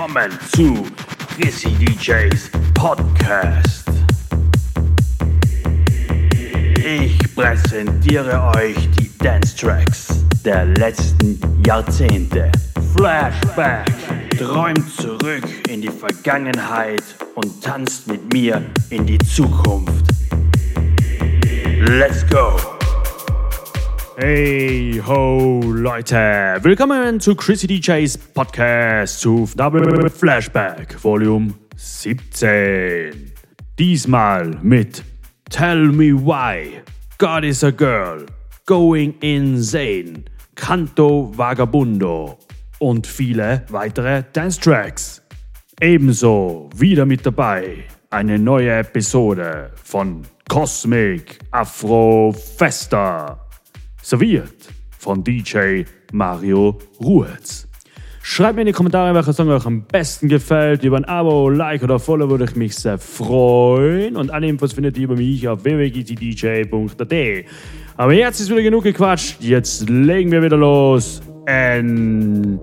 willkommen zu Chrissy DJs Podcast. Ich präsentiere euch die Dance Tracks der letzten Jahrzehnte. Flashback. Träumt zurück in die Vergangenheit und tanzt mit mir in die Zukunft. Let's go! Hey ho Leute, willkommen zu Chrissy DJs Podcast zu Double Flashback Volume 17. Diesmal mit Tell Me Why, God is a Girl, Going Insane, Canto Vagabundo. Und viele weitere Dance Tracks. Ebenso wieder mit dabei eine neue Episode von Cosmic Afro Festa serviert von DJ Mario Ruhetz. Schreibt mir in die Kommentare, welcher Song euch am besten gefällt. Über ein Abo, Like oder Follow würde ich mich sehr freuen. Und alle Infos findet ihr über mich auf www.gtdj.at. Aber jetzt ist wieder genug gequatscht. Jetzt legen wir wieder los. Enjoy!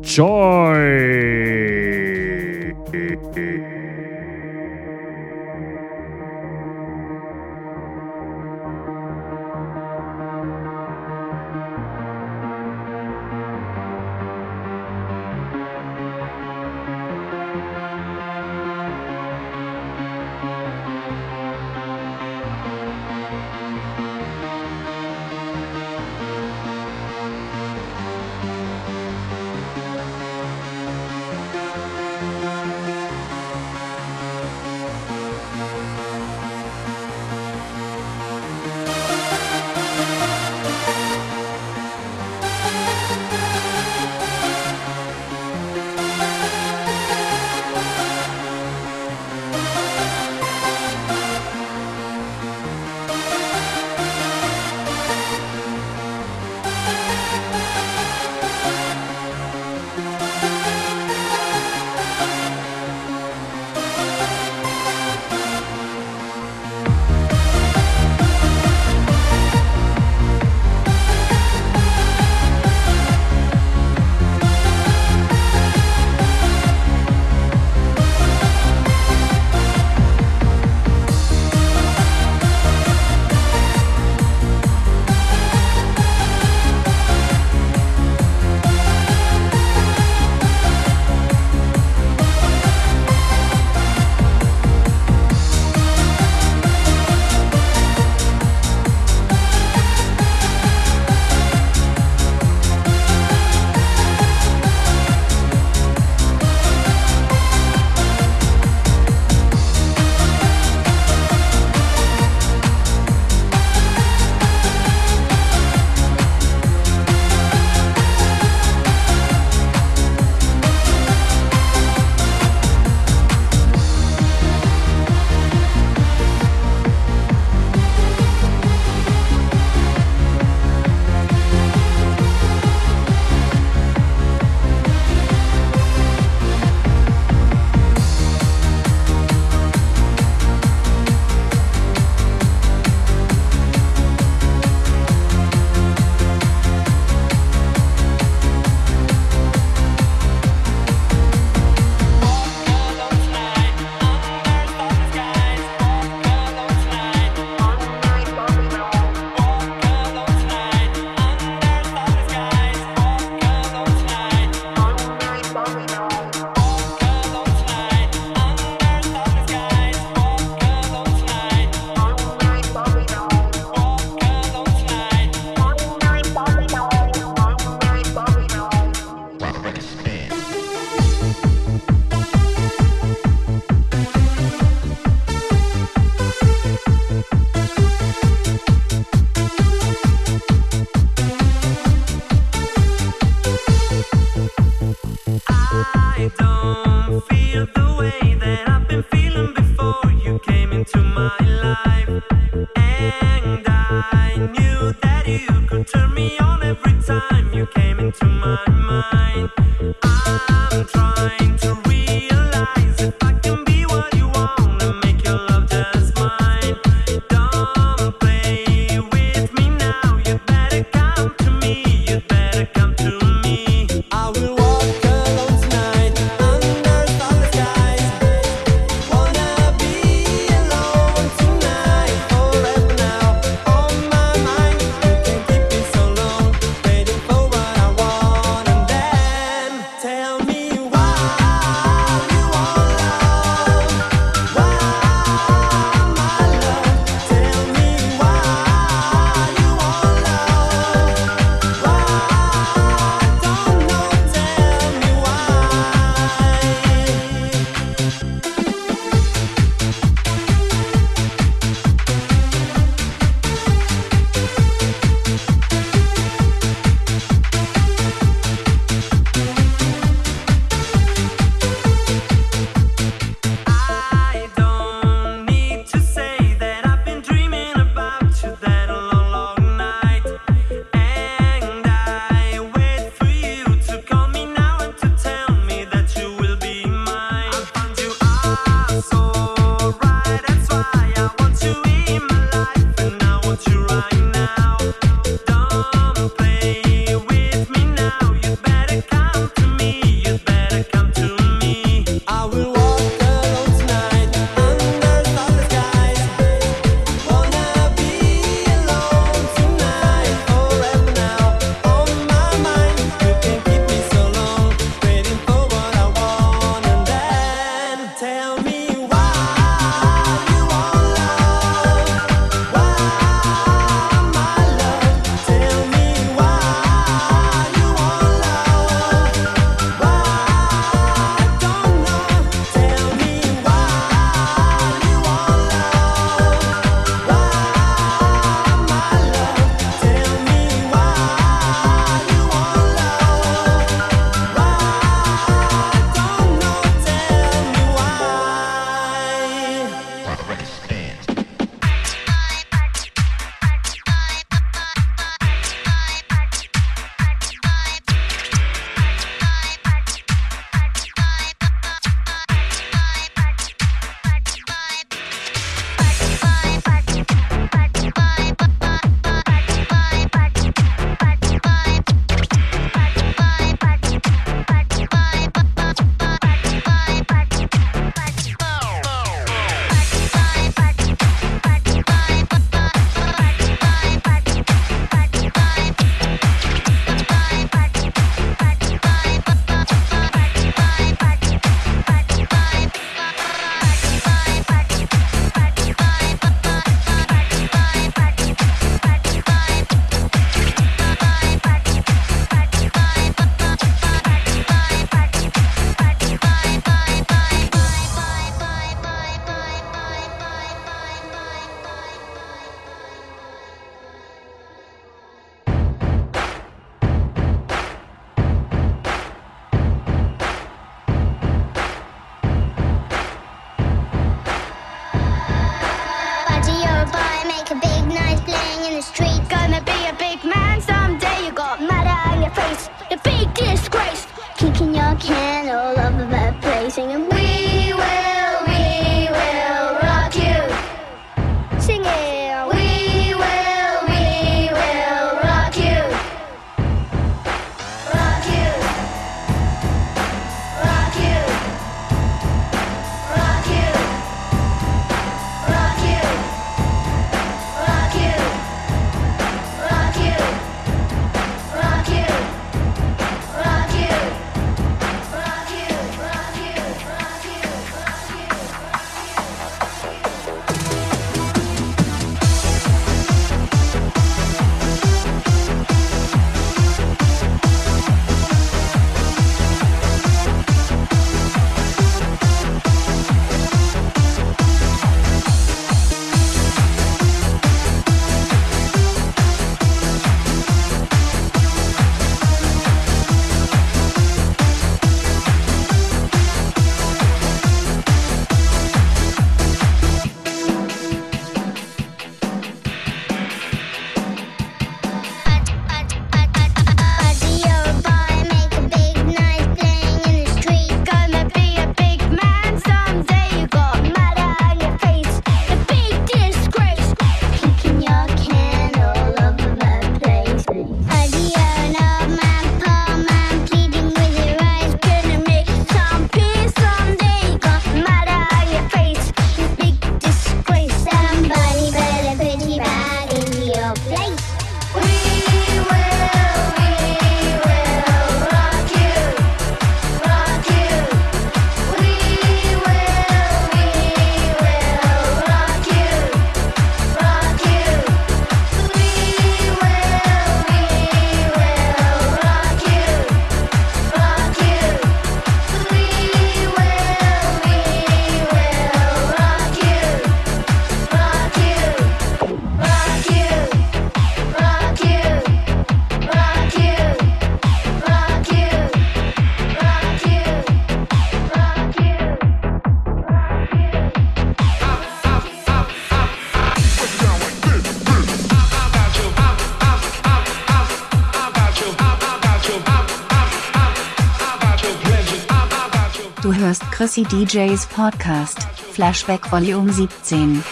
Chrissy DJs Podcast, Flashback Volume 17.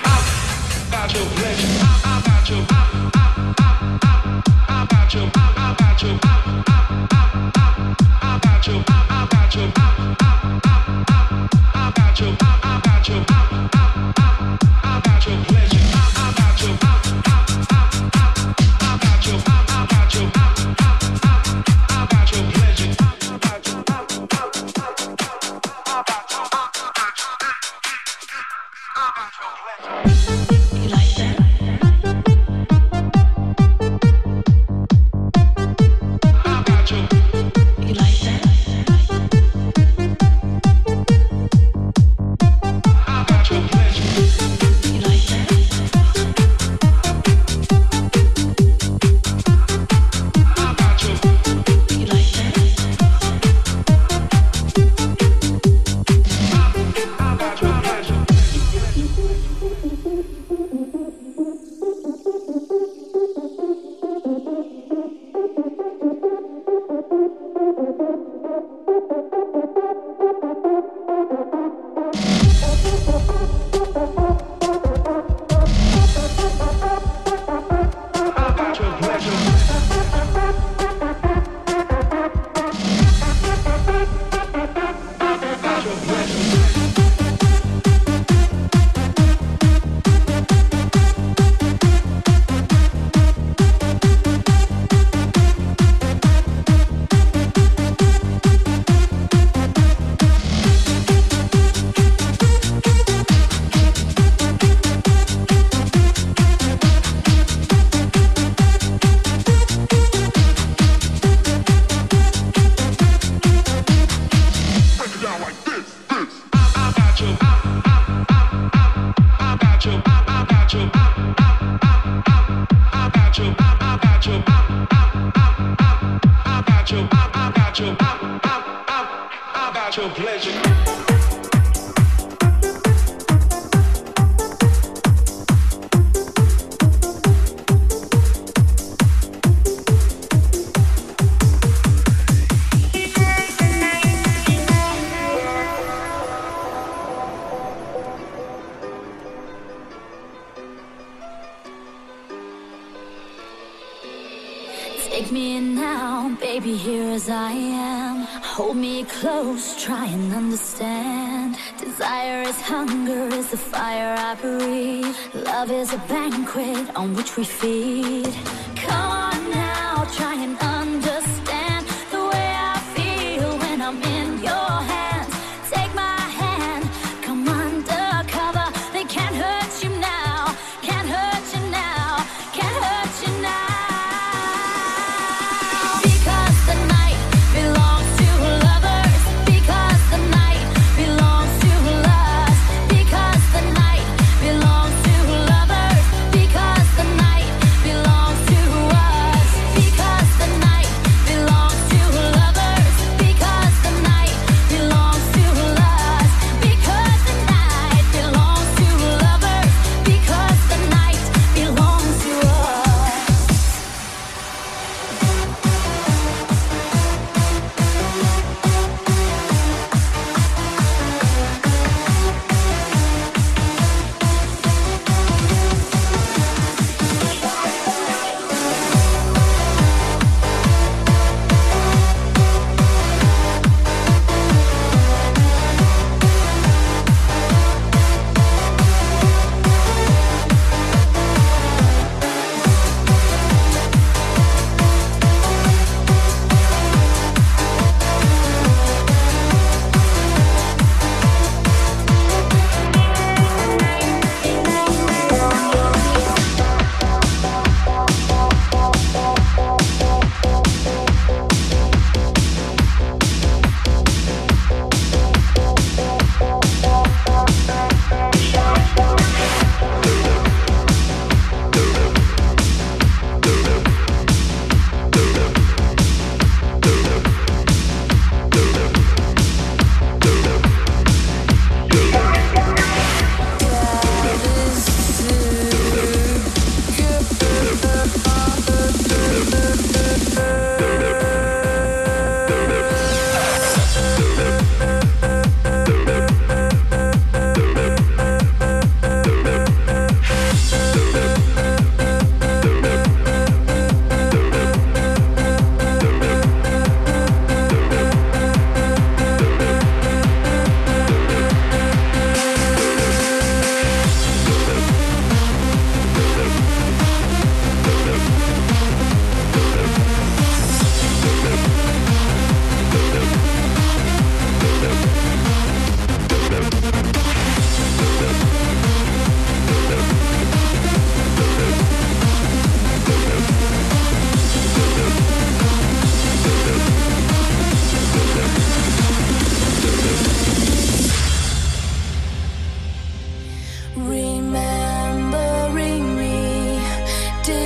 About you, about you, about you, about you, about you, about you, you. Love is a banquet on which we feed.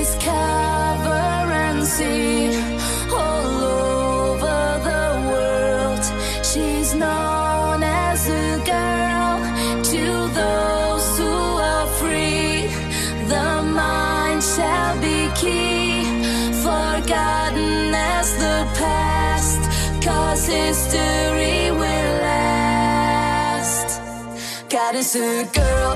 discover see all over the world. She's known as a girl to those who are free. The mind shall be key, forgotten as the past, history will last. A girl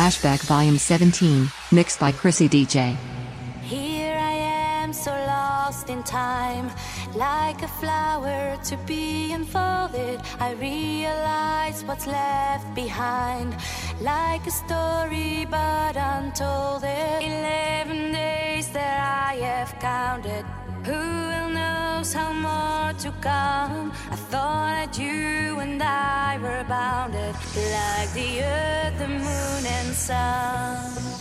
Flashback Volume 17, mixed by Chrissy DJ. Here I am, so lost in time, like a flower to be unfolded. I realize what's left behind, like a story but untold. Eleven days that I have counted. Who will knows how more to come? I thought that you and I were bounded, like the earth, the moon, and sun.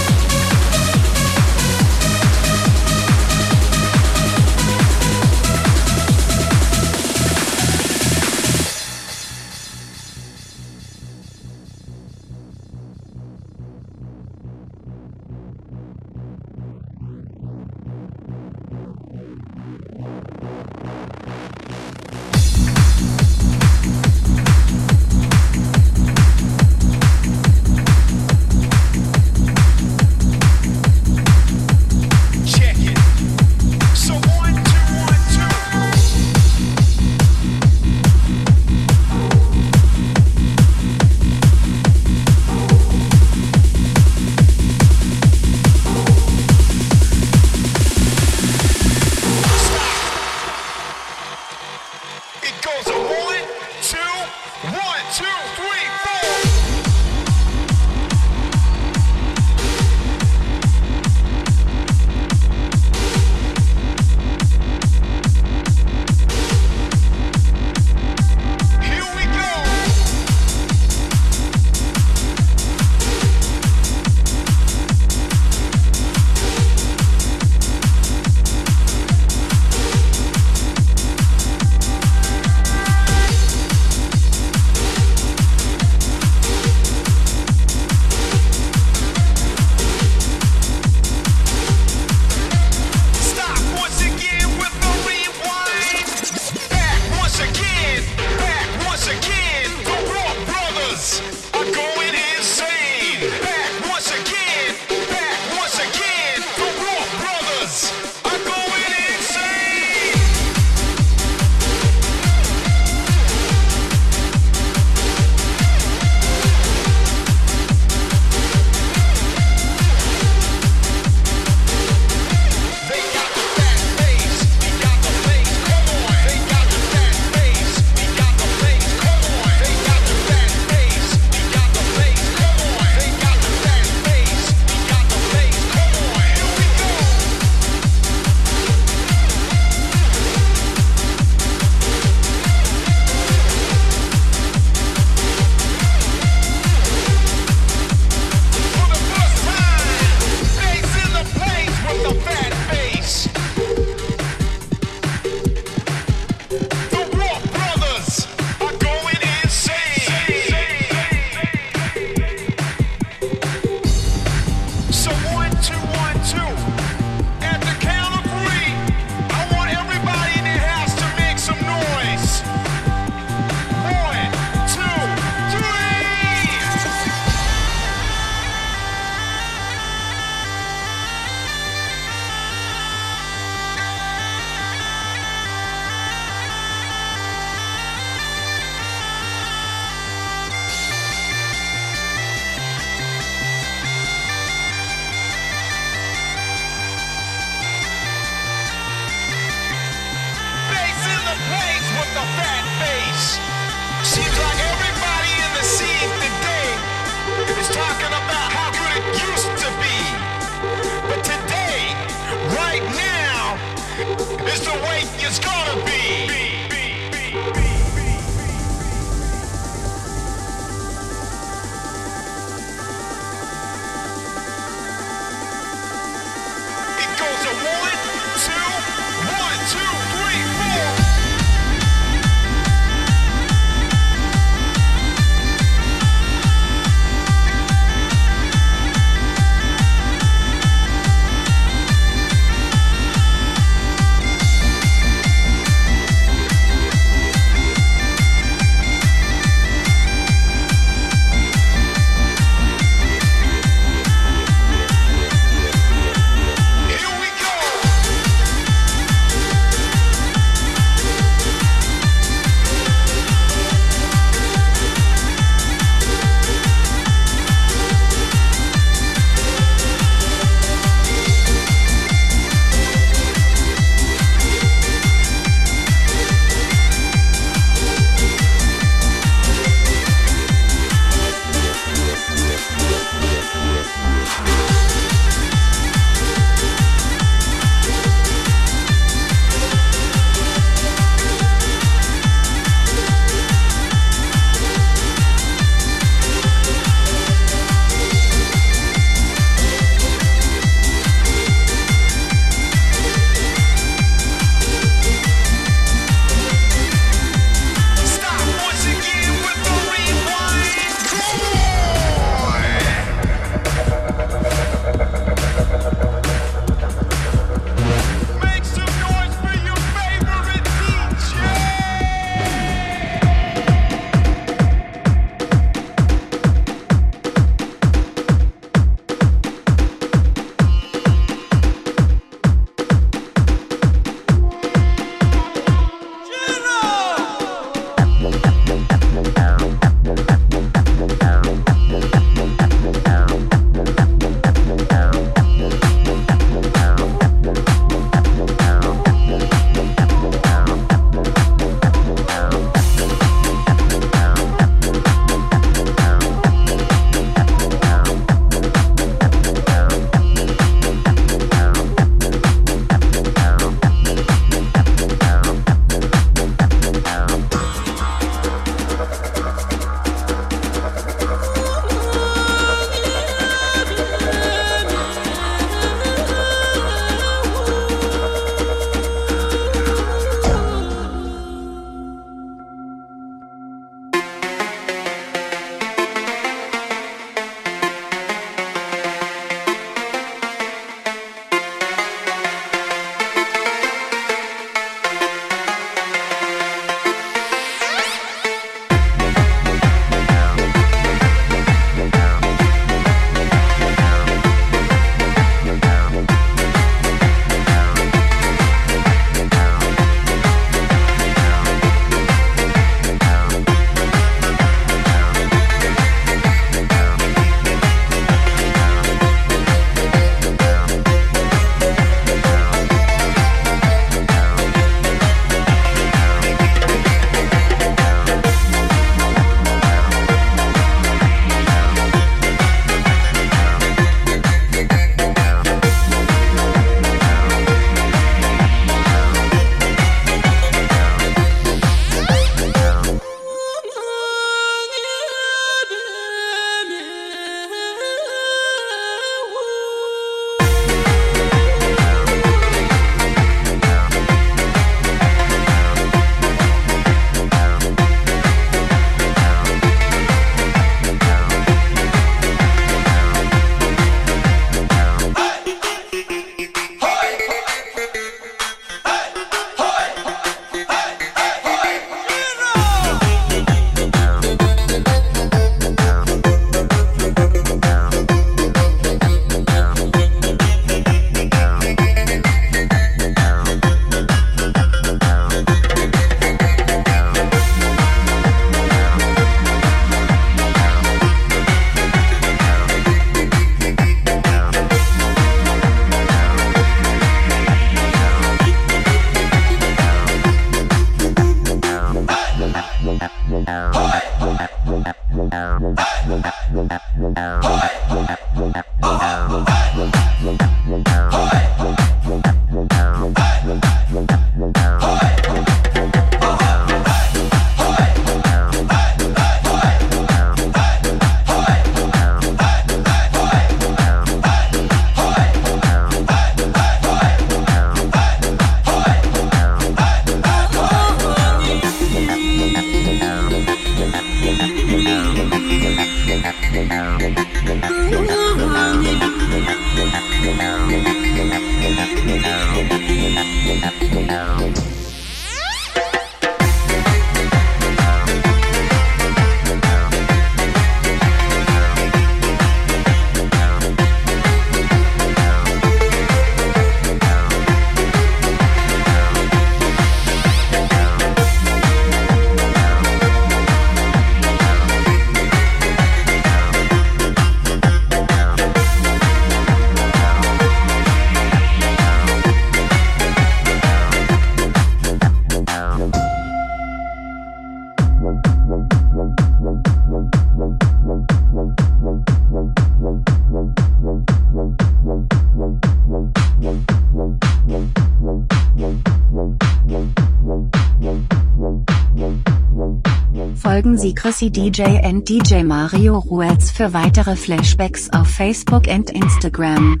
Sie Chrissy DJ and DJ Mario Ruetz für weitere Flashbacks auf Facebook und Instagram.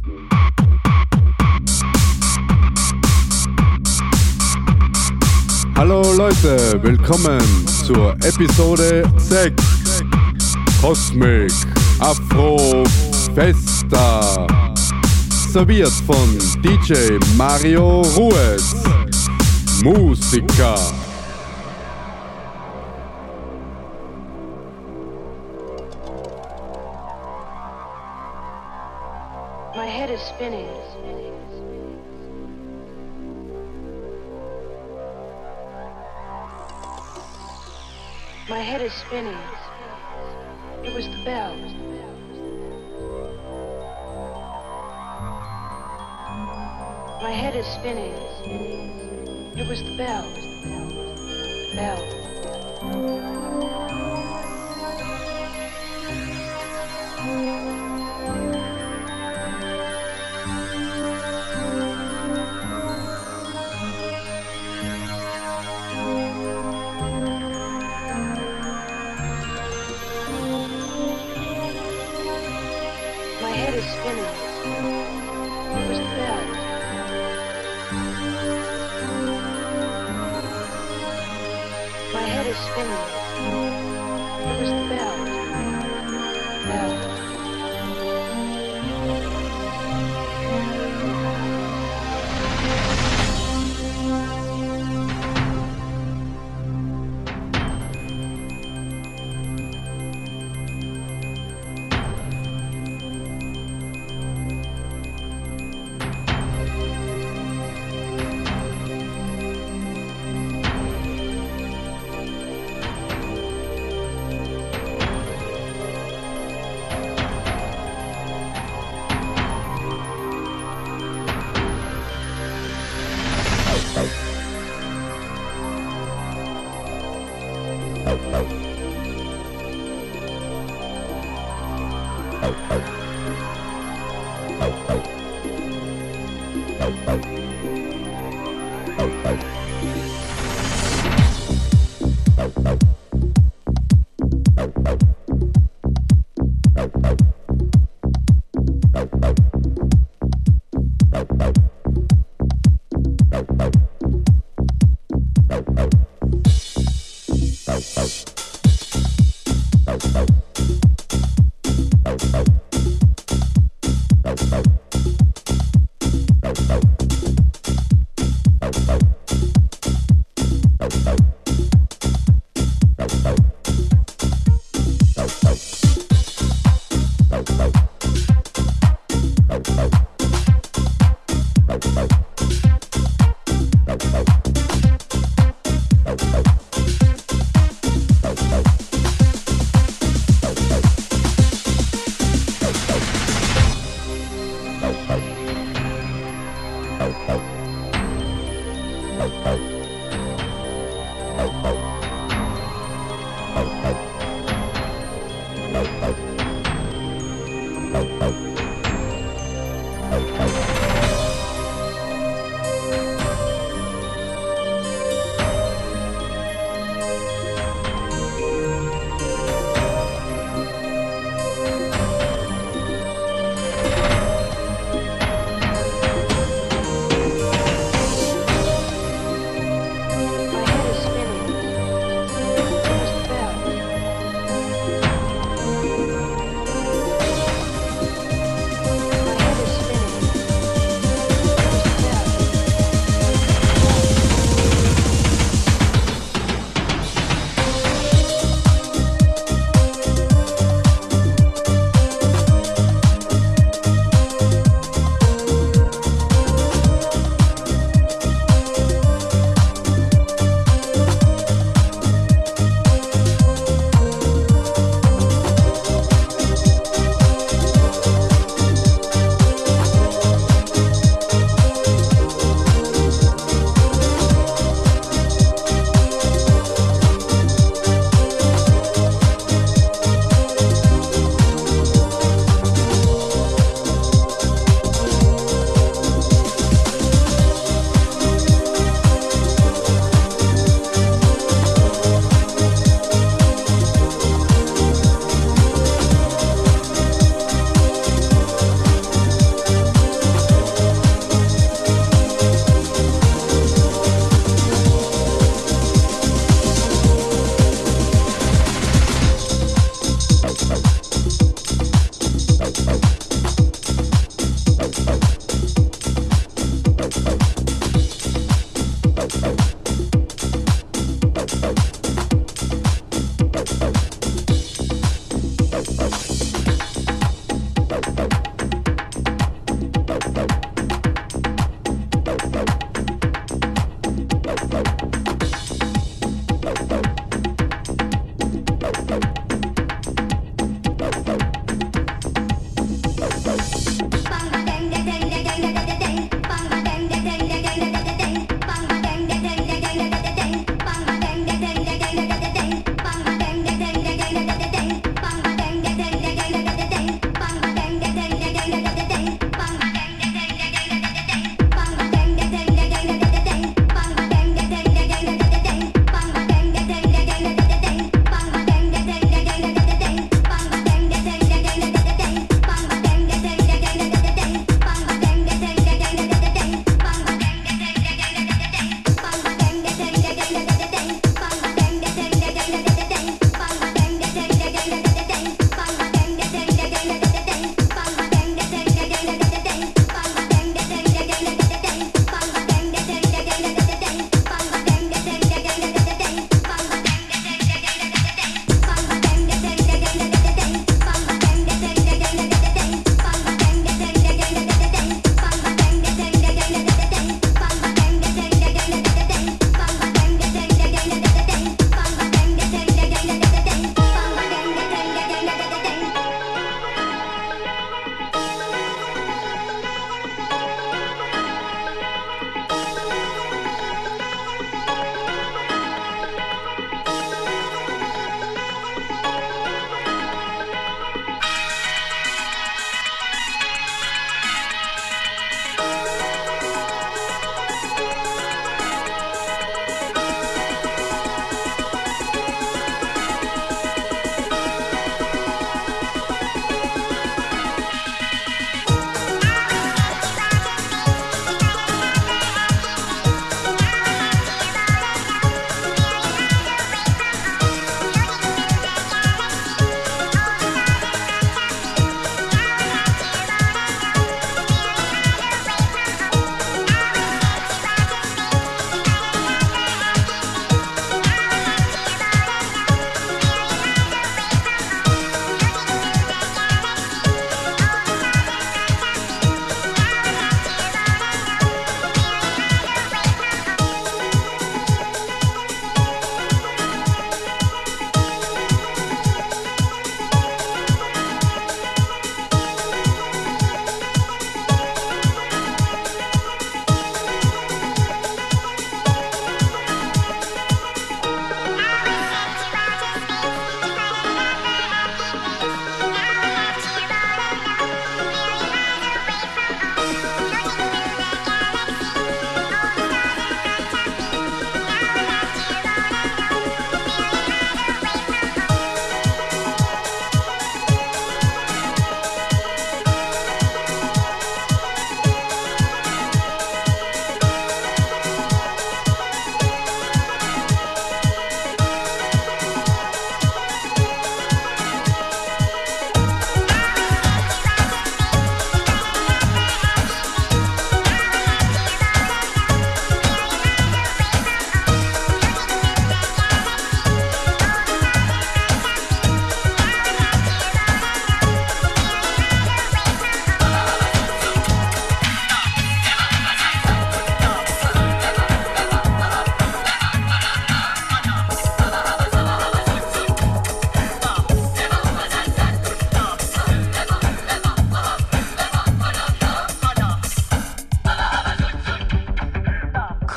Hallo Leute, willkommen zur Episode 6 Cosmic Afro Festa. Serviert von DJ Mario Ruiz. Musiker. My head is spinning. It was the bell. My head is spinning. It was the. Bell.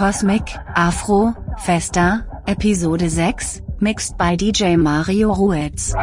Cosmic, Afro, Festa, Episode 6, mixed by DJ Mario Ruiz.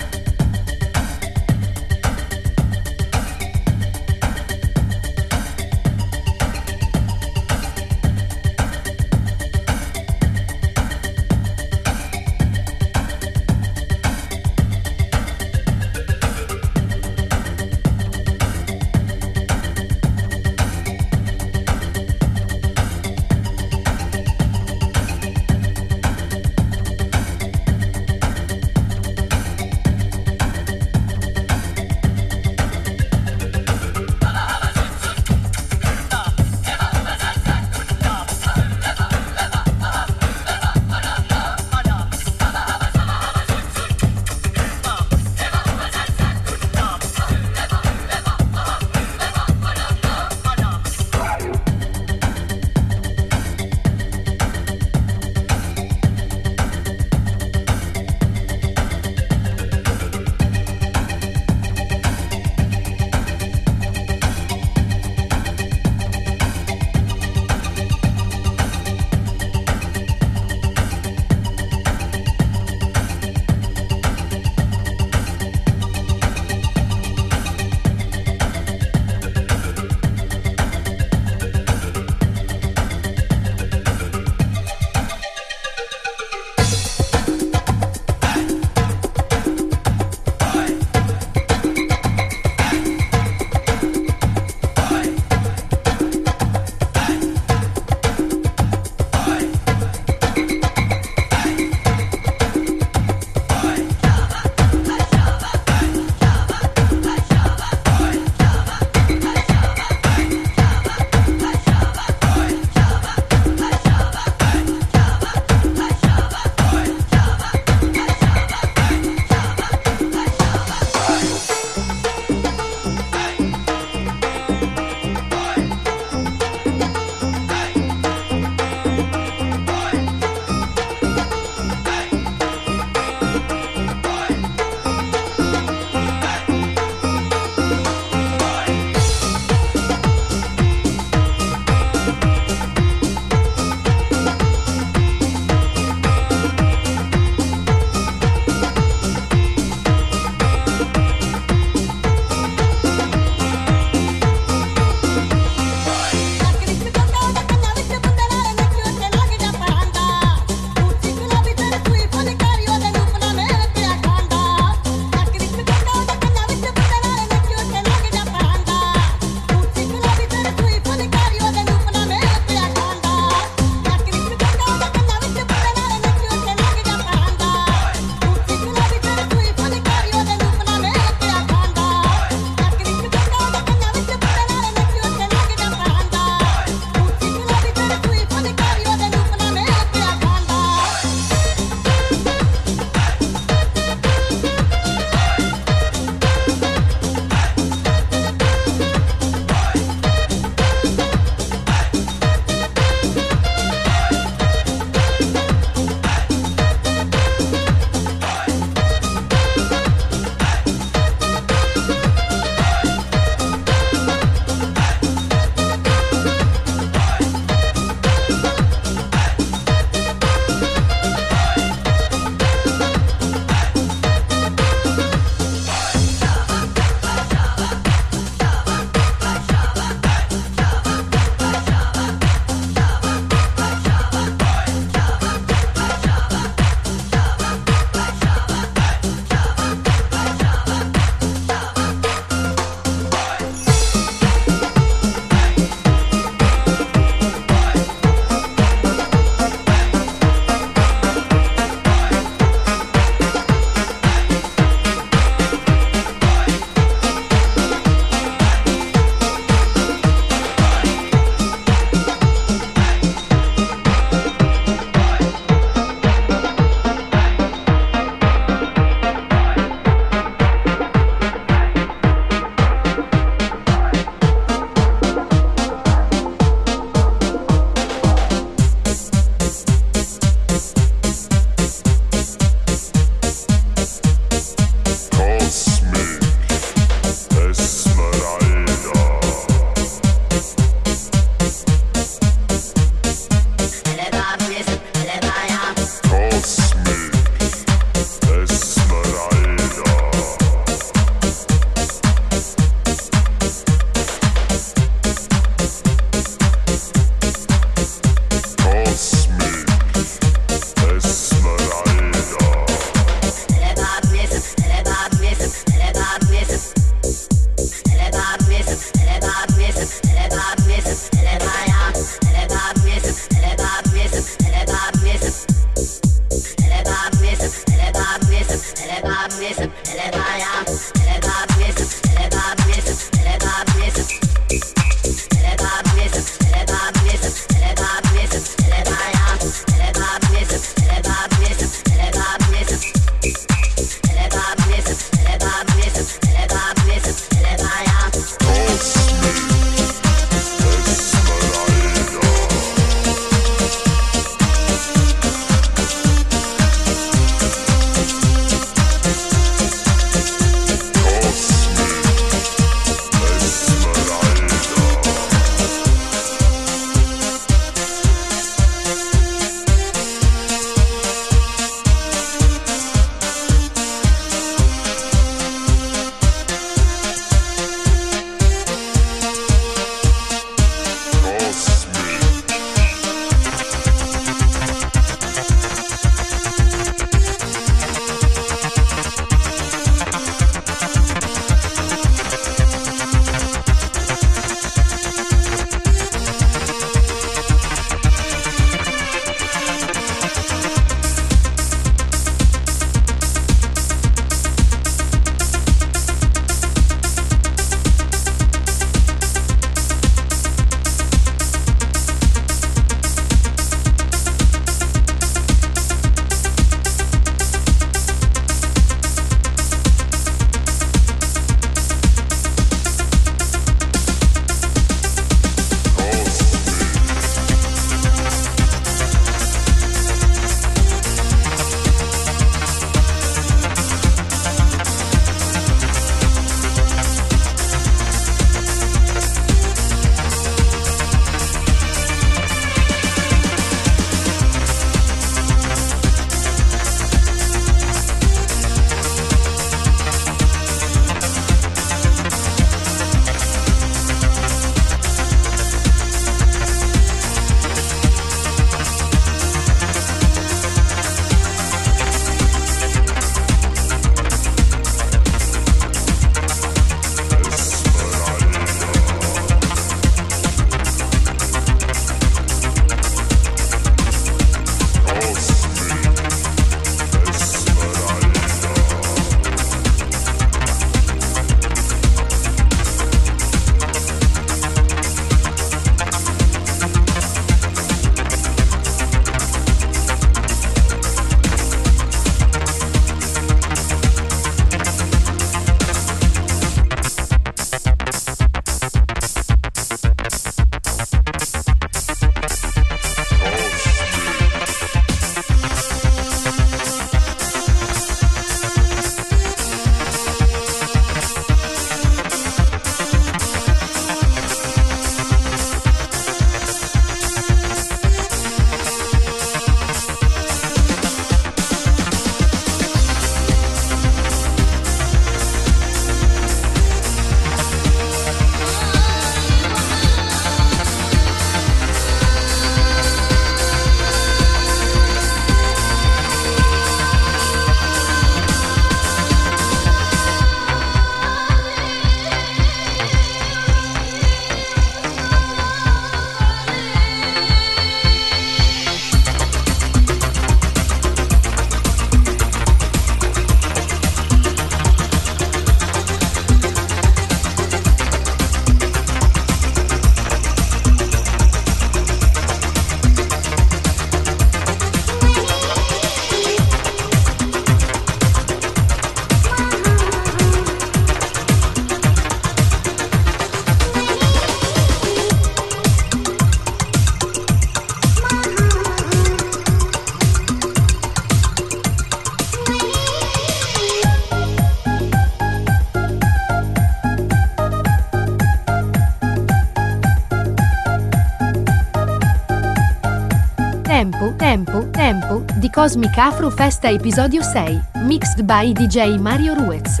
Cosmic Afro Festa episodio 6, mixed by DJ Mario Ruiz.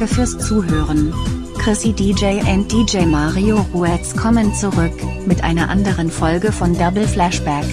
Danke fürs Zuhören. Chrissy DJ und DJ Mario Ruetz kommen zurück, mit einer anderen Folge von Double Flashback.